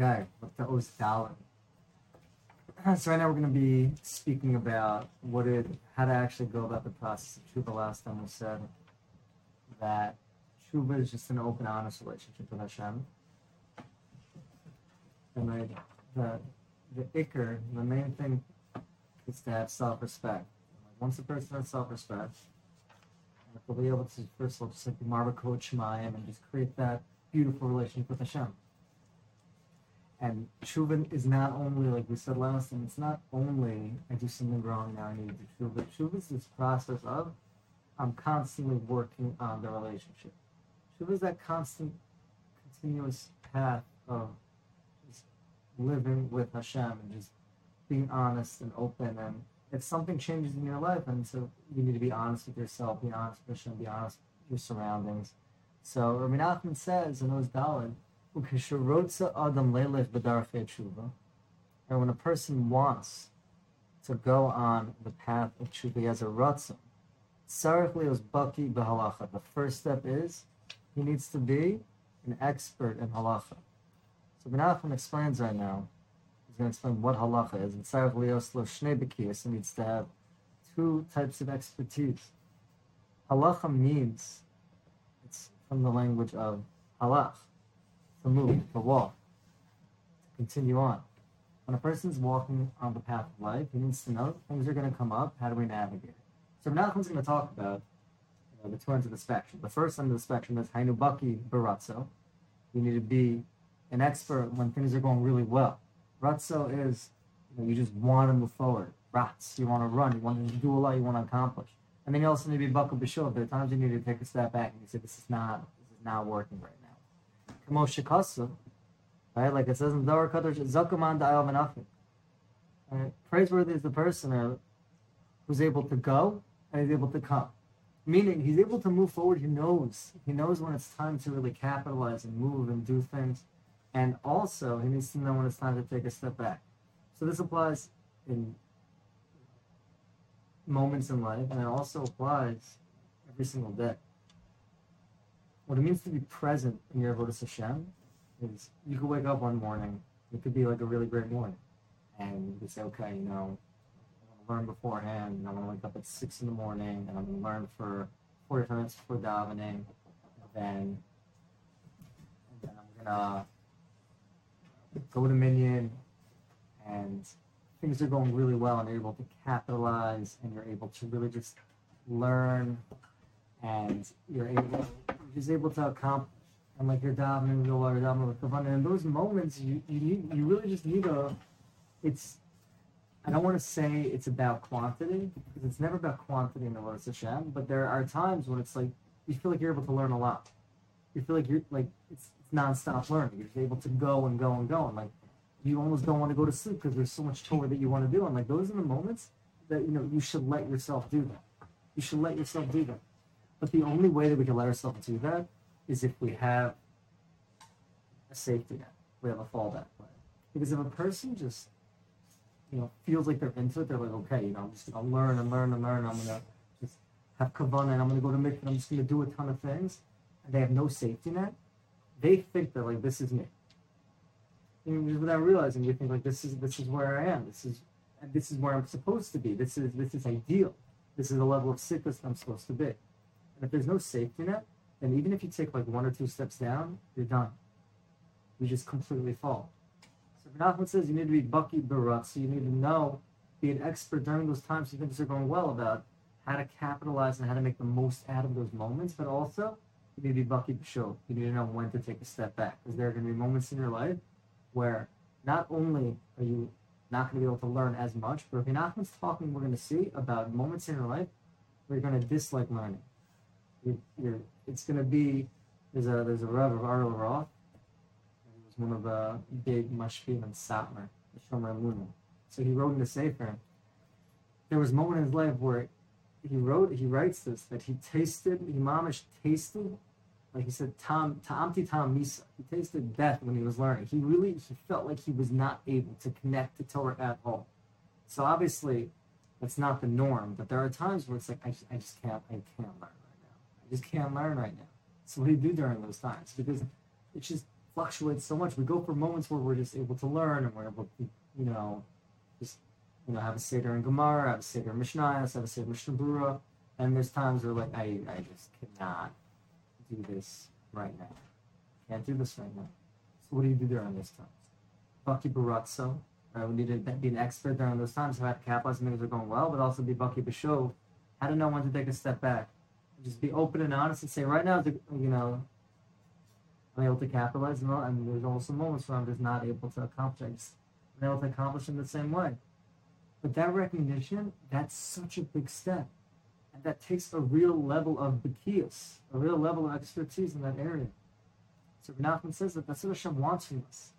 Okay, the Oz Dalin. So right now we're going to be speaking about what it, how to actually go about the process of tshuva. Last time we said that tshuva is just an open, honest relationship with Hashem, and like the the ikr, the main thing, is to have self-respect. Once a person has self-respect, they'll be able to first of all just like be marva shemayim and just create that beautiful relationship with Hashem. And tshuva is not only, like we said last time, it's not only I do something wrong now I need to do tshuva. Tshuva is this process of I'm constantly working on the relationship. Tshuva is that constant, continuous path of just living with Hashem and just being honest and open. And if something changes in your life, and so you need to be honest with yourself, be honest with Hashem, be honest with your surroundings. So Rabbi Nachman says in those adam and when a person wants to go on the path of tshuva, he has a ratzon. The first step is he needs to be an expert in halacha. So Menachem explains right now. He's going to explain what halacha is. And tzarich lios lo shnei needs to have two types of expertise. Halacha means it's from the language of halach to move, to walk, to continue on. When a person's walking on the path of life, he needs to know things are going to come up. How do we navigate? So Menachem's going to talk about you know, the two ends of the spectrum. The first end of the spectrum is Hainubaki Baratzo. You need to be an expert when things are going really well. Ratzo is you, know, you just want to move forward. Rats, you want to run, you want to do a lot, you want to accomplish. And then you also need to be Bakal Bishul. There are times you need to take a step back and you say, This is not this is not working right now. Kamoshikasu, right? Like it says in Zohar Kadosh, Zakuman Da'al Menachim. Right? Praiseworthy is the person uh, who's able to go and is able to come. Meaning he's able to move forward. He knows. He knows when it's time to really capitalize and move and do things. And also he needs to know when it's time to take a step back. So this applies in moments in life and it also applies every single day what it means to be present in your Avodah Hashem is you could wake up one morning, it could be like a really great morning, and you say, okay, you know, I want to learn beforehand, and I'm to wake up at 6 in the morning, and I'm to learn for 45 minutes before davening, and then, and then I'm going to uh, go to Minyan, and things are going really well, and you're able to capitalize, and you're able to really just learn, and you're able is able to accomplish. And like you're davening, you're davening with kavanah. And in those moments, you, you need, you really just need a. It's, I don't want to say it's about quantity because it's never about quantity in the Lord Hashem. But there are times when it's like you feel like you're able to learn a lot. You feel like you're like it's, it's nonstop learning. You're just able to go and go and go and like you almost don't want to go to sleep because there's so much Torah that you want to do. And like those are the moments that you know you should let yourself do that. You should let yourself do that. But the only way that we can let ourselves do that is if we have a safety net. We have a fallback plan. Because if a person just, you know, feels like they're into it, they're like, okay, you know, I'm just gonna learn and learn and learn. I'm gonna just have kavanah and I'm gonna go to mikvah. I'm just gonna do a ton of things, and they have no safety net. They think that like this is me. And without realizing, you think like this is this is where I am. This is and this is where I'm supposed to be. This is this is ideal. This is the level of sickness I'm supposed to be. If there's no safety net, then even if you take like one or two steps down, you're done. You just completely fall. So Nachman says you need to be bucky barat, so you need to know, be an expert during those times you things are going well about how to capitalize and how to make the most out of those moments, but also you need to be bucky show. You need to know when to take a step back. Because there are going to be moments in your life where not only are you not going to be able to learn as much, but if Nachman's talking, we're going to see about moments in your life where you're going to dislike learning you, you're, it's going to be there's a there's a Rav of Ariel Roth. He was one of the big mashpim and Satmar, Shomer Luna. So he wrote in the Sefer. There was a moment in his life where he wrote he writes this that he tasted he mamish tasted like he said tam ta'amti tam misa he tasted death when he was learning he really he felt like he was not able to connect to Torah at all so obviously that's not the norm but there are times where it's like I just, I just can't I can't learn just can't learn right now. So what do you do during those times? Because it just fluctuates so much. We go for moments where we're just able to learn and we're able to, you know, just you know have a seder in Gemara, have a seder in Mishnah, have a seder Mishnah Brura, and there's times where like I I just cannot do this right now. Can't do this right now. So what do you do during those times? Baki Baratso. Right? We need to be an expert during those times. So I have to capitalize when things are going well, but also be Baki Bashov. How to know when to take a step back. Just be open and honest and say, right now, you know, I'm able to capitalize, and, and there's also moments where I'm just not able to accomplish. I just I'm able to accomplish in the same way. But that recognition, that's such a big step. And that takes a real level of bekias, a real level of expertise in that area. So Nachman says that that's what Hashem wants from us.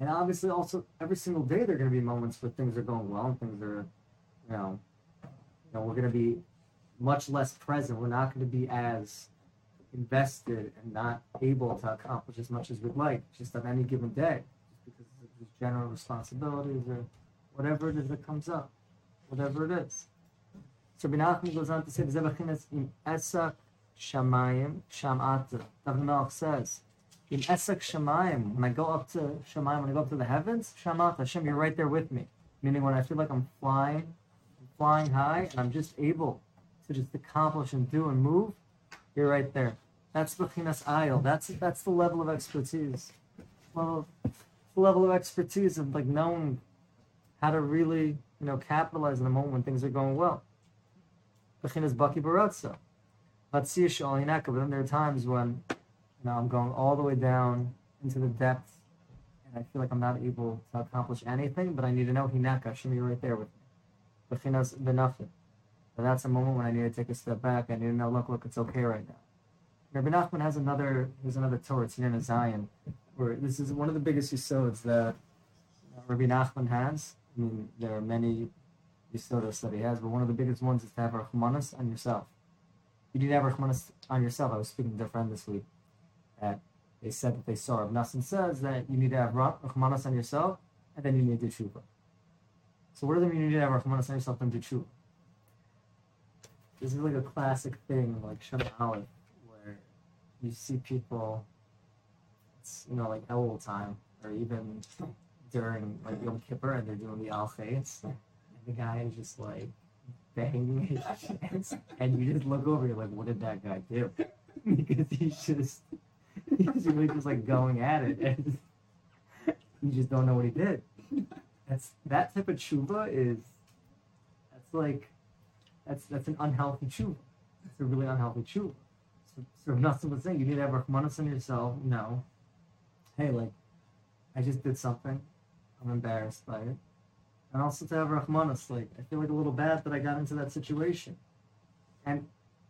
And obviously, also every single day there are going to be moments where things are going well and things are, you know, you know, we're going to be much less present. We're not going to be as invested and not able to accomplish as much as we'd like, just on any given day, because of just general responsibilities or whatever it is that comes up, whatever it is. So Binachman goes on to say, "Zebachinas in esak shamayim shamata." David says, "In esak shamayim, when I go up to shamayim, when I go up to the heavens, shamata Hashem, you're right there with me." Meaning, when I feel like I'm flying, I'm flying high, and I'm just able to just accomplish and do and move, you're right there. That's Bechinas Ayil. That's that's the level of expertise. Well, the level of expertise of like knowing how to really, you know, capitalize in the moment when things are going well. Bechinas Baki Baratza. But then there are times when you know I'm going all the way down into the depths and I feel like I'm not able to accomplish anything, but I need to know Hinaka, you're right there with me. Bechinas Benafit. And that's a moment when I need to take a step back. I need to know, look, look, it's okay right now. Rabbi Nachman has another, there's another Torah, it's in Zion, where this is one of the biggest yisods that uh, Rabbi Nachman has. I mean, there are many yisodos that he has, but one of the biggest ones is to have Rahmanas on yourself. You need to have Rahmanas on yourself. I was speaking to a friend this week that they said that they saw Rav Nassim says that you need to have Rahmanas on yourself, and then you need to tshuva. So what does it mean you need to have Rahmanas on yourself and do tshuva? This is like a classic thing, like Shema where you see people, it's, you know, like Elul time, or even during like Yom Kippur, and they're doing the Al and the guy is just like banging his chest, and you just look over, you're like, what did that guy do? because he's just, he's really just like going at it, and you just don't know what he did. That's that type of tshuva is, that's like that's that's an unhealthy tshuva. It's a really unhealthy tshuva. So, so nothing was saying you need to have rahmanas on yourself. No. Hey, like, I just did something. I'm embarrassed by it. And also to have rahmanas, like, I feel like a little bad that I got into that situation. And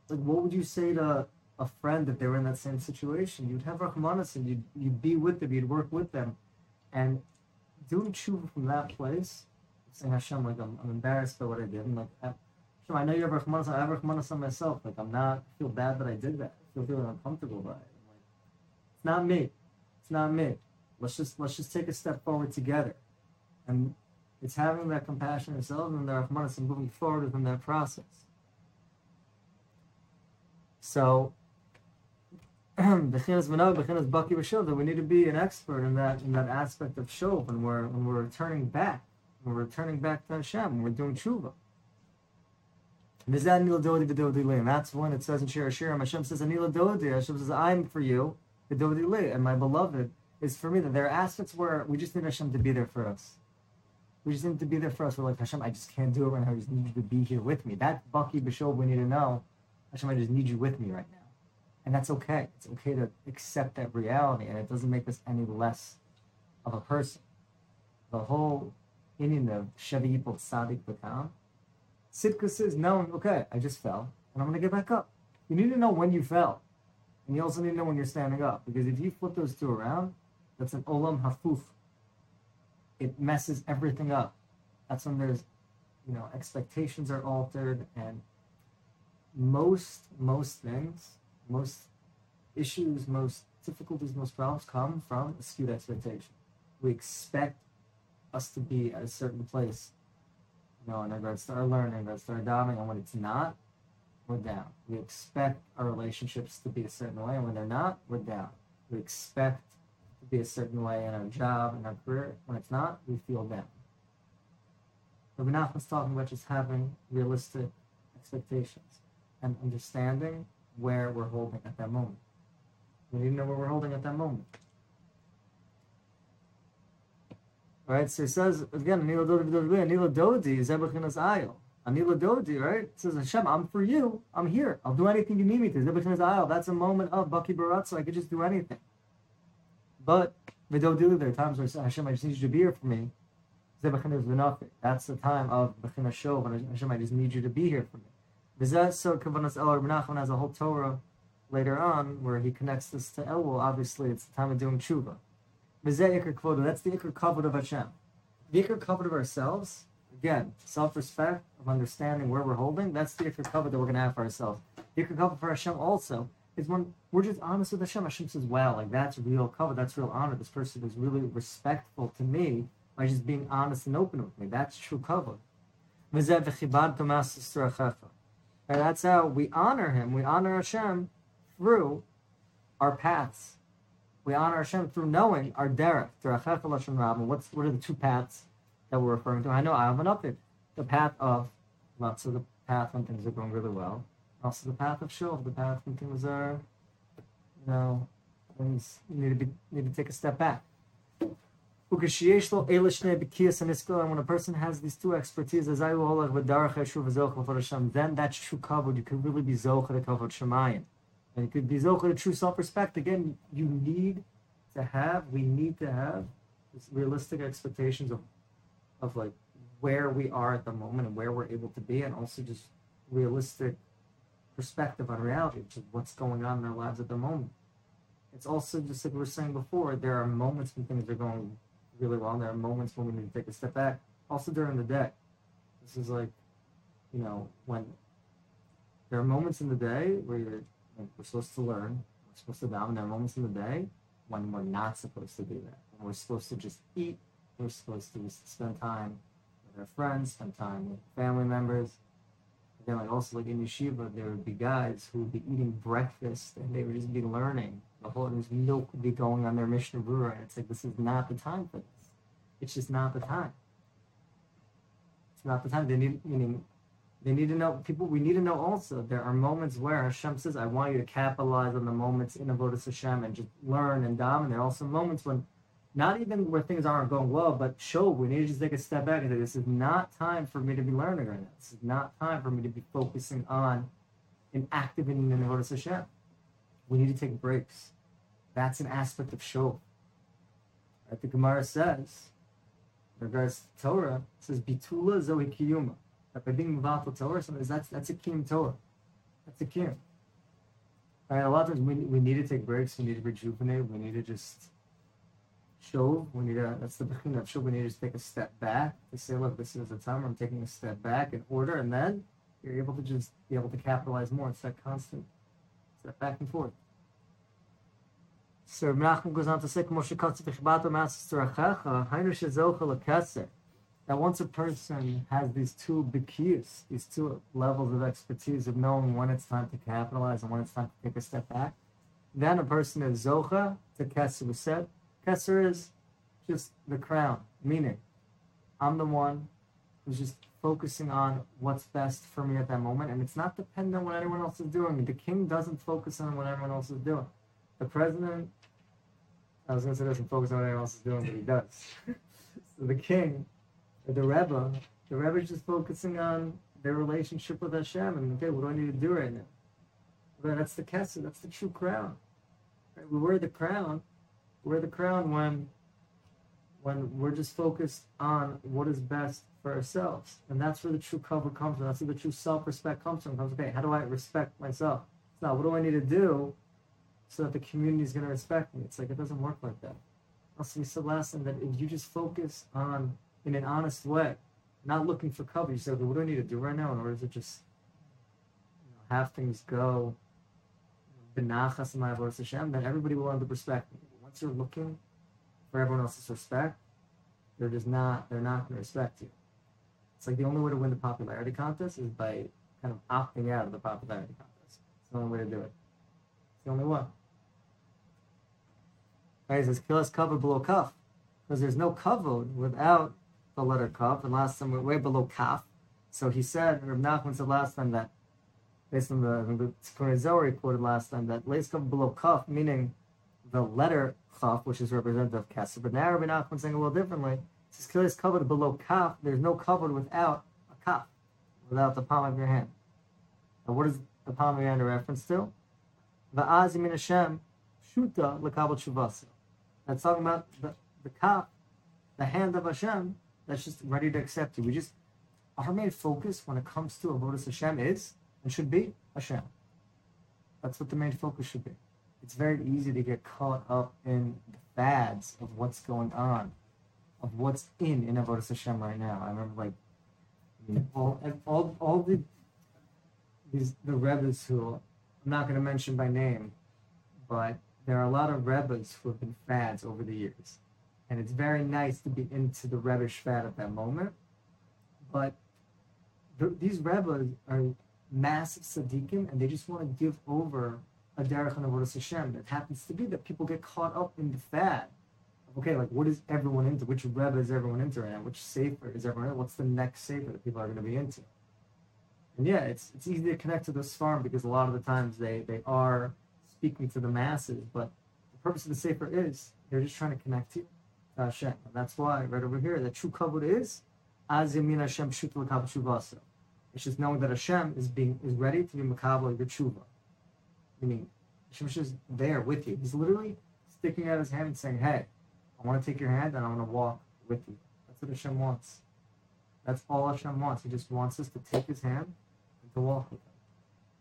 like, what would you say to a friend if they were in that same situation? You'd have rahmanas and you'd you'd be with them, you'd work with them, and doing tshuva from that place, saying Hashem, like, I'm, I'm embarrassed by what I did, and like. I, so I know you have Rahmanas, I have Rahmanas on myself. Like I'm not feel bad that I did that. I feel feeling uncomfortable by it. Like, it's not me. It's not me. Let's just let's just take a step forward together. And it's having that compassion yourself and the Rahmanas and moving forward within that process. So Bechinas Manag, Bechinas Baki B'Shov, that we need to be an expert in that in that aspect of Shov when we're when we're returning back. When we're returning back to Hashem, when we're doing tshuva. And that's when it says in Shir Hashirim, Hashem says, Anila. Hashem says, I'm for you, and my beloved is for me. That there are aspects where we just need Hashem to be there for us. We just need to be there for us. We're like, Hashem, I just can't do it right now. I just need you to be here with me. That Baki Bishov we need to know. Hashem, I just need you with me right now. And that's okay. It's okay to accept that reality, and it doesn't make us any less of a person. The whole meaning of Shevi Yipol Tzadik Bakam Sitka says, no, okay, I just fell, and I'm going to get back up. You need to know when you fell. And you also need to know when you're standing up. Because if you flip those two around, that's an olam hafuf. It messes everything up. That's when there's, you know, expectations are altered, and most, most things, most issues, most difficulties, most problems come from a skewed expectation. We expect us to be at a certain place know, in regards to our learning, in regards to our davening, and when it's not, we're down. We expect our relationships to be a certain way, and when they're not, we're down. We expect to be a certain way in our job, in our career. When it's not, we feel down. Rabbi Nachman's talking about just having realistic expectations and understanding where we're holding at that moment. We need to know where we're holding at that moment. All right, so he says again, Anila Dodi Anila Dodi is Ebechinas Ayel. Anila Dodi, right? It says Hashem, I'm for you. I'm here. I'll do anything you need me to. Ebechinas Ayel. That's a moment of Baki Barat, so I could just do anything. But Vidodili, there are times where Hashem, I just need you to be here for me. That's the time of Bechina Shov, and Hashem, I just need you to be here for me. So Kavanas El Nachman has a whole Torah later on where he connects this to Elul. Obviously, it's the time of doing tshuva. That's the Iker Kavod of Hashem. The Iker Kavod of ourselves, again, self respect, of understanding where we're holding, that's the Iker Kavod that we're going to have for ourselves. The Iker Kavod for Hashem also is when we're just honest with Hashem. Hashem says, wow, like that's real cover, that's real honor. This person is really respectful to me by just being honest and open with me. That's true cover. And that's how we honor him. We honor Hashem through our paths. We honor Hashem through knowing our derech. Through Achef Lashon Rabin. What's what are the two paths that we're referring to? I know I have an update. The path of lots of the path when things are going really well. Also the path of shul, the path when things are, you know, things need to be need to take a step back. And when a person has these two expertise, then that's true kavod. You can really be zocher to kavod shemayim. And could be zocher to true self-respect. Again, you need to have, we need to have realistic expectations of, of like where we are at the moment and where we're able to be, and also just realistic perspective on reality, which is what's going on in our lives at the moment. It's also just like we were saying before, there are moments when things are going really well. And there are moments when we need to take a step back. Also during the day. This is like, you know, when there are moments in the day where you're like, we're supposed to learn, we're supposed to dominate. Moments in the day when we're not supposed to do that. When we're supposed to just eat. We're supposed to just spend time with our friends, spend time with family members. Again, like also like in yeshiva, there would be guys who would be eating breakfast and they would just be learning the whole there's milk would be going on their Mishnah Berurah, and it's like this is not the time for this. It's just not the time. It's not the time. They need meaning they need to know people we need to know also there are moments where Hashem says, I want you to capitalize on the moments in Avodah Hashem and just learn and dominate. There are also moments when not even where things aren't going well, but show we need to just take a step back and say, This is not time for me to be learning right now. This is not time for me to be focusing on and activating in Avodah Hashem. We need to take breaks. That's an aspect of show. Right? The Gemara says, in regards to Torah, it says bitula zohi kiyuma. That by being mivatal Torah, sometimes that's that's a kiyum Torah. That's a kiyum. Right? A lot of times we, we need to take breaks. We need to rejuvenate. We need to just show. We need to. That's the beginning of show. We need to just take a step back to say, look, this is the time where I'm taking a step back in order, and then you're able to just be able to capitalize more. It's that constant step back and forth. So Menachem goes on to say, that once a person has these two bikiyas, these two levels of expertise of knowing when it's time to capitalize and when it's time to take a step back, then a person is zocha to keser. Said keser is just the crown, meaning I'm the one who's just focusing on what's best for me at that moment, and it's not dependent on what anyone else is doing. The king doesn't focus on what everyone else is doing. The president I was going to say doesn't focus on what anyone else is doing, but he does. so the king, the Rebbe, the Rebbe is just focusing on their relationship with Hashem and okay, what do I need to do right now? Well, that's the kesser, that's the true crown. Right? We wear the crown. We wear the crown when when we're just focused on what is best for ourselves. And that's where the true cover comes from. That's where the true self-respect comes from. Comes, okay, how do I respect myself? It's not what do I need to do so that the community is going to respect me. It's like it doesn't work like that. Also, we said last time that if you just focus on in an honest way, not looking for cover, you say, okay, what do I need to do right now in order to just you know, have things go benachas my Hashem, then everybody will respecting you. Once you're looking for everyone else's respect, they're just not they're not going to respect you. It's like the only way to win the popularity contest is by kind of opting out of the popularity contest. It's the only way to do it. It's the only one. Right? It says us cover, below cuff. Because there's no cover without the letter kaf. And last time we're way below kaf. So he said, Reb Nachman said last time that, based on the, the Zohar quoted last time, that lace kavod below kaf, meaning the letter kaf, which is representative of kasser. But now Reb Nachman saying a little differently. It says kilas kavod below kaf. There's no kavod without a kaf, without the palm of your hand. Now what is the palm of your hand a reference to? Va'az min Hashem shuta lekabel shuvasa. That's talking about the, the kaf, the hand of Hashem that's just ready to accept you. We just our main focus when it comes to a avodas Hashem is and should be Hashem. That's what the main focus should be. It's very easy to get caught up in the fads of what's going on, of what's in in avodas Hashem right now. I remember like I mean, all all all the these the rebbes who I'm not going to mention by name, but there are a lot of rebbes who have been fads over the years, and it's very nice to be into the rebbish fad at that moment. But the, these rebbes are massive tzaddikim, and they just want to give over a derech and avodas Hashem. That happens to be that people get caught up in the fad. Okay, like what is everyone into? Which rebbe is everyone into right now? Which sefer is everyone? Into? What's the next sefer that people are going to be into? And yeah, it's it's easy to connect to this farm because a lot of the times they they are speaking to the masses, but the purpose of the sefer is they're just trying to connect to Hashem. And that's why right over here, the true kavod is az yamin Hashem shutul shuvasa. It's just knowing that Hashem is being is ready to be makabel your tshuva. Meaning Hashem is just there with you. He's literally sticking out his hand and saying, Hey, I want to take your hand and I want to walk with you. That's what Hashem wants. That's all Hashem wants. He just wants us to take his hand and to walk with him.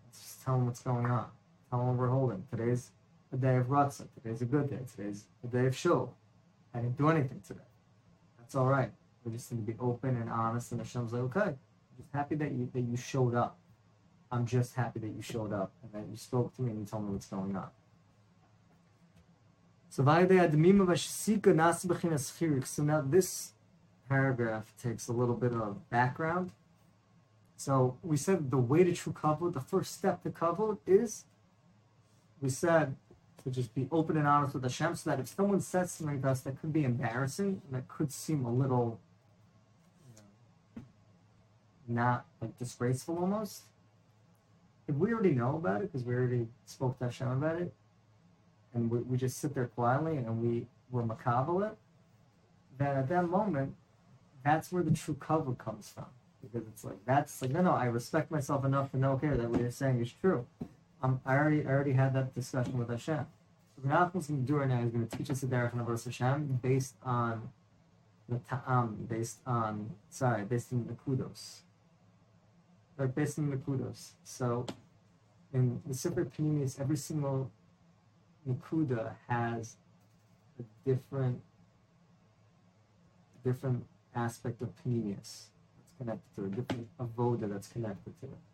Let's just tell him what's going on. Tell him what we're holding. Today's a day of Ratzah. Today's a good day. Today's a day of Shul. I didn't do anything today. That's all right. We just need to be open and honest. And Hashem's like, okay, I'm just happy that you that you showed up. I'm just happy that you showed up and that you spoke to me and you told me what's going on. So now this paragraph takes a little bit of background. So we said the way to true kavod, the first step to kavod is, we said to just be open and honest with Hashem, so that if someone says something to us that could be embarrassing, and that could seem a little, not like disgraceful almost, if we already know about it because we already spoke to Hashem about it, and we, we just sit there quietly and we were makabel it, then at that moment, that's where the true kavod comes from. Because it's like that's like no no I respect myself enough to know okay that what you're saying is true. Um, I already I already had that discussion with Hashem. So what Nachman's going to do right now is going to teach us the derech and Hashem based on the ta'am, based on sorry, based on the kudos. Right, based on the kudos. So in the Sefer Pneumius, every single Nakuda has a different different aspect of Pneumius that's connected to it, different avoda that's connected to it.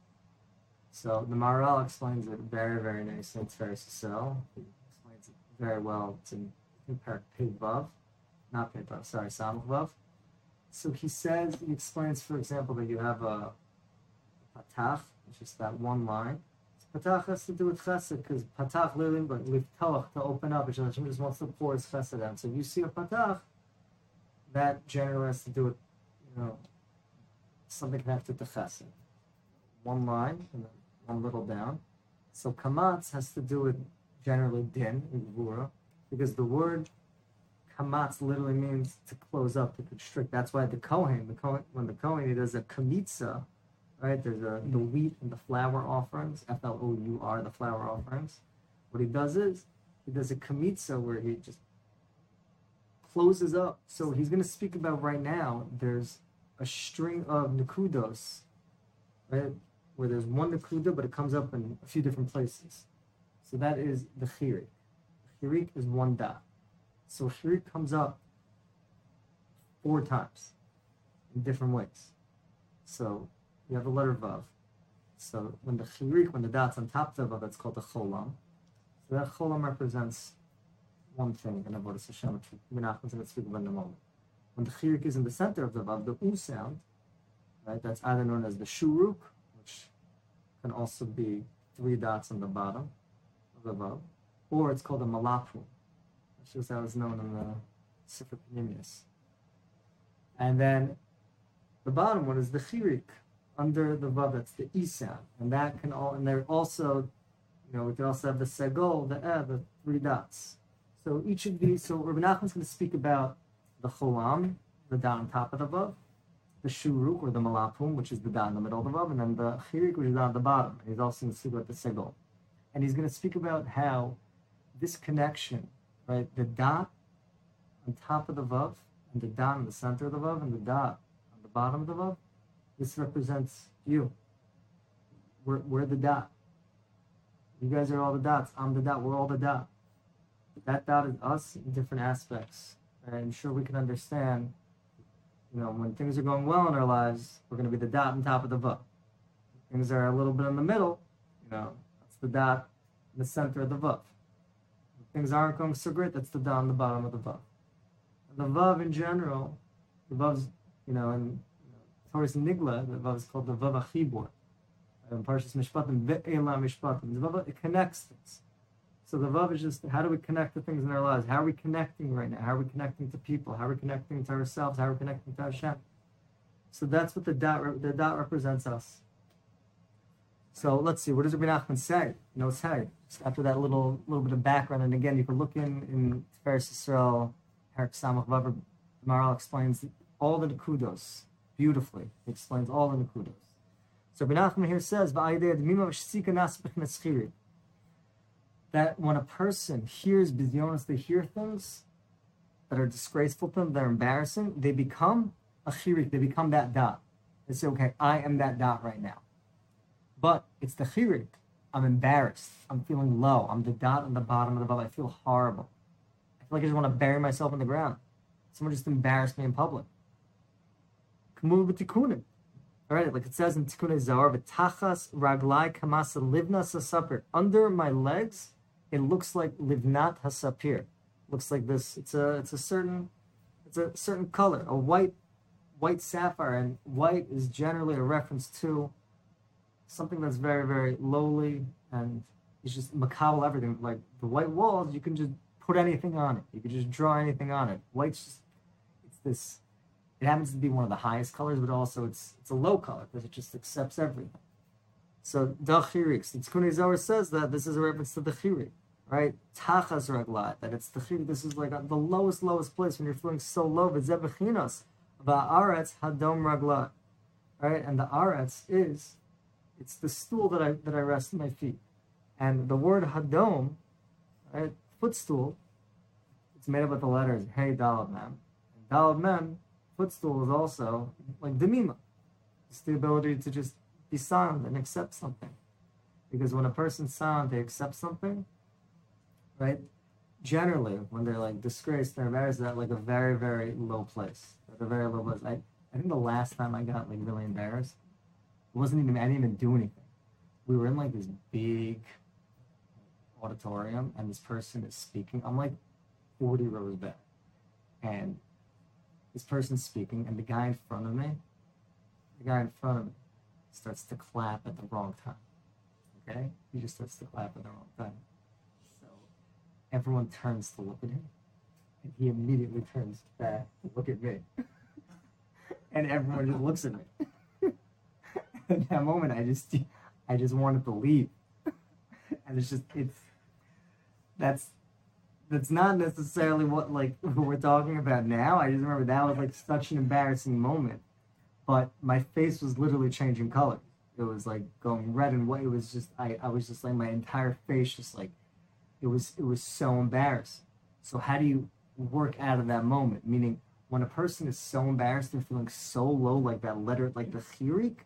So the Maharal explains it very, very nicely. It's very Sissel. He explains it very well. In, in Vav, not Vav, sorry, Samach Vav. So he says, he explains, for example, that you have a patach, which is that one line. Patach has to do with chesed, because patach literally, like liftach, to open up, which Hashem just wants to pour his chesed out. So you see a patach, that generally has to do with, you know, something connected to chesed. One line, and then one little down. So kamatz has to do with generally din, in gvura, because the word kamatz literally means to close up, to constrict. That's why the kohen, the kohen when the kohen he does a kamitza, right? There's a the mm-hmm. wheat and the flour offerings, F L O U R, the flour offerings. What he does is he does a kamitza where he just closes up. So he's going to speak about right now. There's a string of nakudos, right? Where there's one nakuda, but it comes up in a few different places. So that is the chirik. Chirik is one da. So chirik comes up four times in different ways. So you have the letter vav. So when the chirik, when the dot's on top of the vav, that's called the cholam. So that cholam represents one thing in Avodah Hashem, which Menachem's going to speak about in a moment. When the chirik is in the center of the vav, the u sound, right? That's either known as the shuruk, which can also be three dots on the bottom of the vav, or it's called a malapun, which is how it's known in the Sefer Pneumius. And then the bottom one is the chirik, under the vav, that's the e sound. And that can all, and they're also, you know, we can also have the segol, the eh, the three dots. So each of these, so Rabbi Nachman's going to speak about the cholam, the dot on top of the vav, the shuruk or the malapum, which is the dot in the middle of the vav, and then the chirik, which is on the bottom. And he's also going to speak about the segol. And he's going to speak about how this connection, right, the dot on top of the vav, and the dot in the center of the vav, and the dot on the bottom of the vav, this represents you. We're, we're the dot. You guys are all the dots. I'm the dot. We're all the dot. That dot is us in different aspects. I'm sure we can understand, you know, when things are going well in our lives, we're going to be the dot on top of the vav. Things are a little bit in the middle, you know, that's the dot in the center of the vav. Things aren't going so great, that's the dot on the bottom of the vav. The vav in general, the vav's, you know, in Toras Nigla, the vav is called the vav achibur. In Parshas Mishpatim, ve'ela mishpatim. The vav, it connects things. So the vav is just how do we connect to things in our lives? How are we connecting right now? How are we connecting to people? How are we connecting to ourselves? How are we connecting to Hashem? So that's what the dot the dot represents us. So let's see, what does Rabbi Nachman say? You know, say just after that little little bit of background, and again, you can look in in Tiferes Yisrael, Herik Samach Vav. Maharal explains all the kudos beautifully. He explains all the kudos. So Rabbi Nachman here says, that when a person hears bizyonis, they hear things that are disgraceful to them, that are embarrassing, they become a chirik, they become that dot. They say, okay, I am that dot right now. But it's the chirik. I'm embarrassed. I'm feeling low. I'm the dot on the bottom of the bubble. I feel horrible. I feel like I just want to bury myself in the ground. Someone just embarrassed me in public. Kamul Bitkun. All right, like it says in Tikkun Zohar, "V'tachas raglai kamasa livna hasapir." Under my legs, it looks like livnat hasapir. Looks like this. It's a it's a certain it's a certain color, a white white sapphire, and white is generally a reference to something that's very very lowly and it's just macabre everything. Like the white walls, you can just put anything on it. You can just draw anything on it. White's just it's this it happens to be one of the highest colors, but also it's it's a low color because it just accepts everything. So the chirik, the Tikkun Zohar says that this is a reference to the chirik, right? Tachas raglat, that it's the chirik. This is like the lowest, lowest place when you're feeling so low. V'zebechinos va'aretz hadom raglat, right? And the aretz is it's the stool that I that I rest my feet, and the word hadom, right? Footstool. It's made up of the letters Hey Dalad Mem. And Mem footstool is also like demima. It's the ability to just be silent and accept something. Because when a person's silent, they accept something, right? Generally, when they're like disgraced, they're embarrassed, at like a very, very low place. At a very low place. I, I think the last time I got like really embarrassed, it wasn't even, I didn't even do anything. We were in like this big auditorium and this person is speaking. I'm like 40 rows back. And this person's speaking, and the guy in front of me, the guy in front of me, starts to clap at the wrong time. Okay? He just starts to clap at the wrong time. So everyone turns to look at him, and he immediately turns back to look at me. and everyone just looks at me. at that moment, I just, I just wanted to leave. and it's just, it's, that's that's not necessarily what like we're talking about now. I just remember that was like such an embarrassing moment. But my face was literally changing color. It was like going red and white. It was just I, I was just like my entire face just like it was it was so embarrassed. So how do you work out of that moment? Meaning when a person is so embarrassed and feeling so low like that letter like the chirik,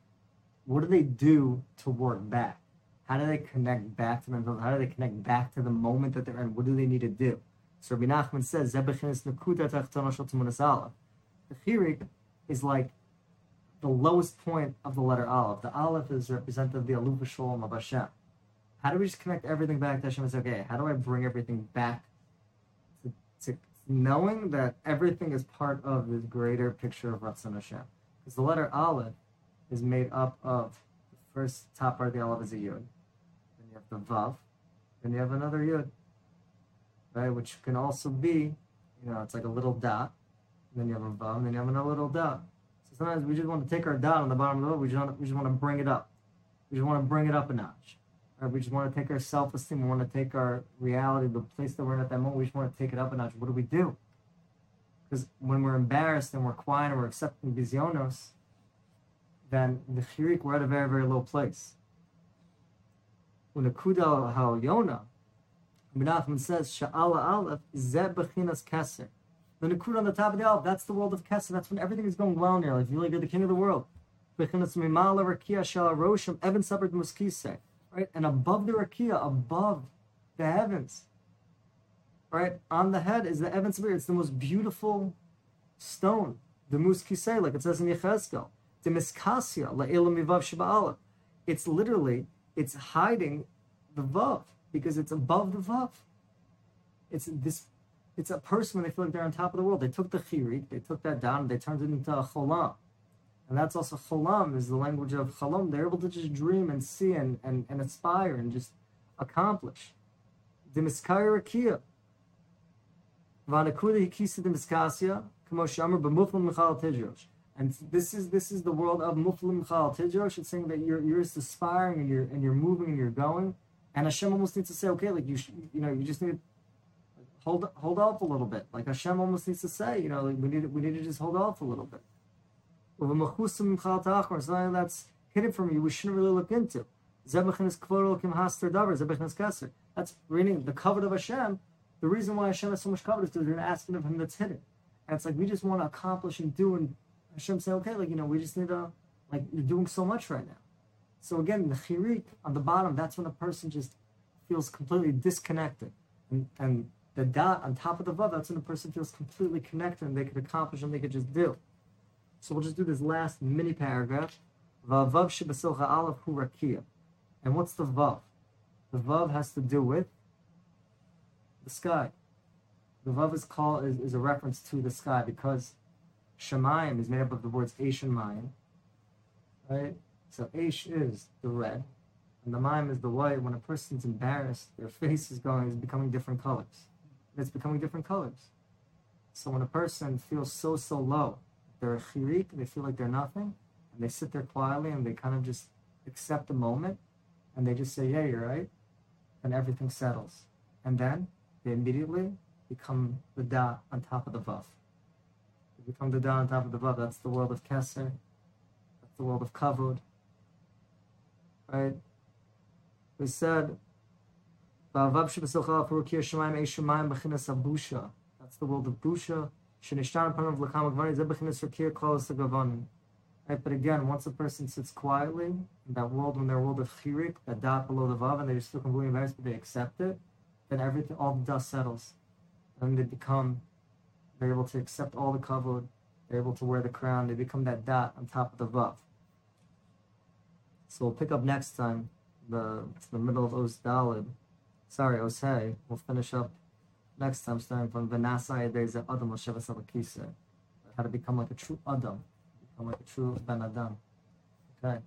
what do they do to work back? How do they connect back to themselves? How do they connect back to the moment that they're in? What do they need to do? So Rabbi Nachman says, The chirik is like the lowest point of the letter Aleph. The Aleph is representative of the Aluf Shalom of Hashem. How do we just connect everything back to Hashem and say, okay, how do I bring everything back to, to knowing that everything is part of this greater picture of Ratzon Hashem? Because the letter Aleph is made up of the first top part of the Aleph is a Yud Then you have the Vav, then you have another Yud. right? Which can also be, you know, it's like a little dot, then you have a vav, then you have another little dot. So sometimes we just want to take our dot on the bottom of the vav, we just want to, we just want to bring it up. We just want to bring it up a notch. Right? We just want to take our self-esteem, we want to take our reality, the place that we're in at that moment, we just want to take it up a notch. What do we do? Because when we're embarrassed and we're quiet and we're accepting vizionos, then the chirik, we're at a very, very low place. When the kuda ha'yona, Menachem says, Sha'ala Aleph, Zeb Bechinas Keser. The Nakud on the top of the Aleph, that's the world of Keser. That's when everything is going well in your life. You really good, the king of the world. Right? And above the Rakia, above the heavens, right? On the head is the Evan Sabbat. It's the most beautiful stone. The Muskise, like it says in Yechezkel. The Miskasia, La'ilam Mivav Shiba'ala. It's literally, it's hiding the Vav because it's above the vav. It's this. It's a person when they feel like they're on top of the world. They took the chirik, they took that down, they turned it into a cholam, and that's also cholam is the language of chalom. They're able to just dream and see and and, and aspire and just accomplish. The miskaya rakia. Vanakuda hikisa the miskasia kamo shamar b'muflim michal. And this is this is the world of muflim michal tidrosh. It's saying that you're you're just aspiring and you're and you're moving and you're going. And Hashem almost needs to say, okay, like you, you know, you just need hold hold off a little bit. Like Hashem almost needs to say, you know, like we need we need to just hold off a little bit. A something that's hidden from you, we shouldn't really look into. That's reading the covet of Hashem. The reason why Hashem has so much covet is because you're asking of Him that's hidden. And it's like we just want to accomplish and do, and Hashem say, okay, like you know, we just need to, like you're doing so much right now. So again, the chirik on the bottom, that's when a person just feels completely disconnected. And, and the dot on top of the vav, that's when the person feels completely connected and they could accomplish and they could just do. So we'll just do this last mini paragraph. Vavav shebasilcha aleph hu. And what's the vav? The vav has to do with the sky. The vav is called is, is a reference to the sky because Shemayim is made up of the words Eish and Mayim. Right? So Aish is the red, and the mime is the white. When a person's embarrassed, their face is going is becoming different colors. It's becoming different colors. So when a person feels so so low, they're a chirik, they feel like they're nothing, and they sit there quietly and they kind of just accept the moment, and they just say, "Yeah, you're right," and everything settles. And then they immediately become the da on top of the vav. They become the da on top of the vav. That's the world of keser. That's the world of kavod right? We said, That's the world of busha. Right, but again, once a person sits quietly in that world, when they're world of chirik, that dot below the vav, and they're still completely embarrassed, but they accept it, then everything, all the dust settles, and they become, they're able to accept all the kavod, they're able to wear the crown, they become that dot on top of the vav. So we'll pick up next time the the middle of Os Dalid. Sorry, Osei. We'll finish up next time starting from Vanasai Adeza Adam Moshe Salakisa. How to become like a true Adam, become like a true Ben Adam. Okay.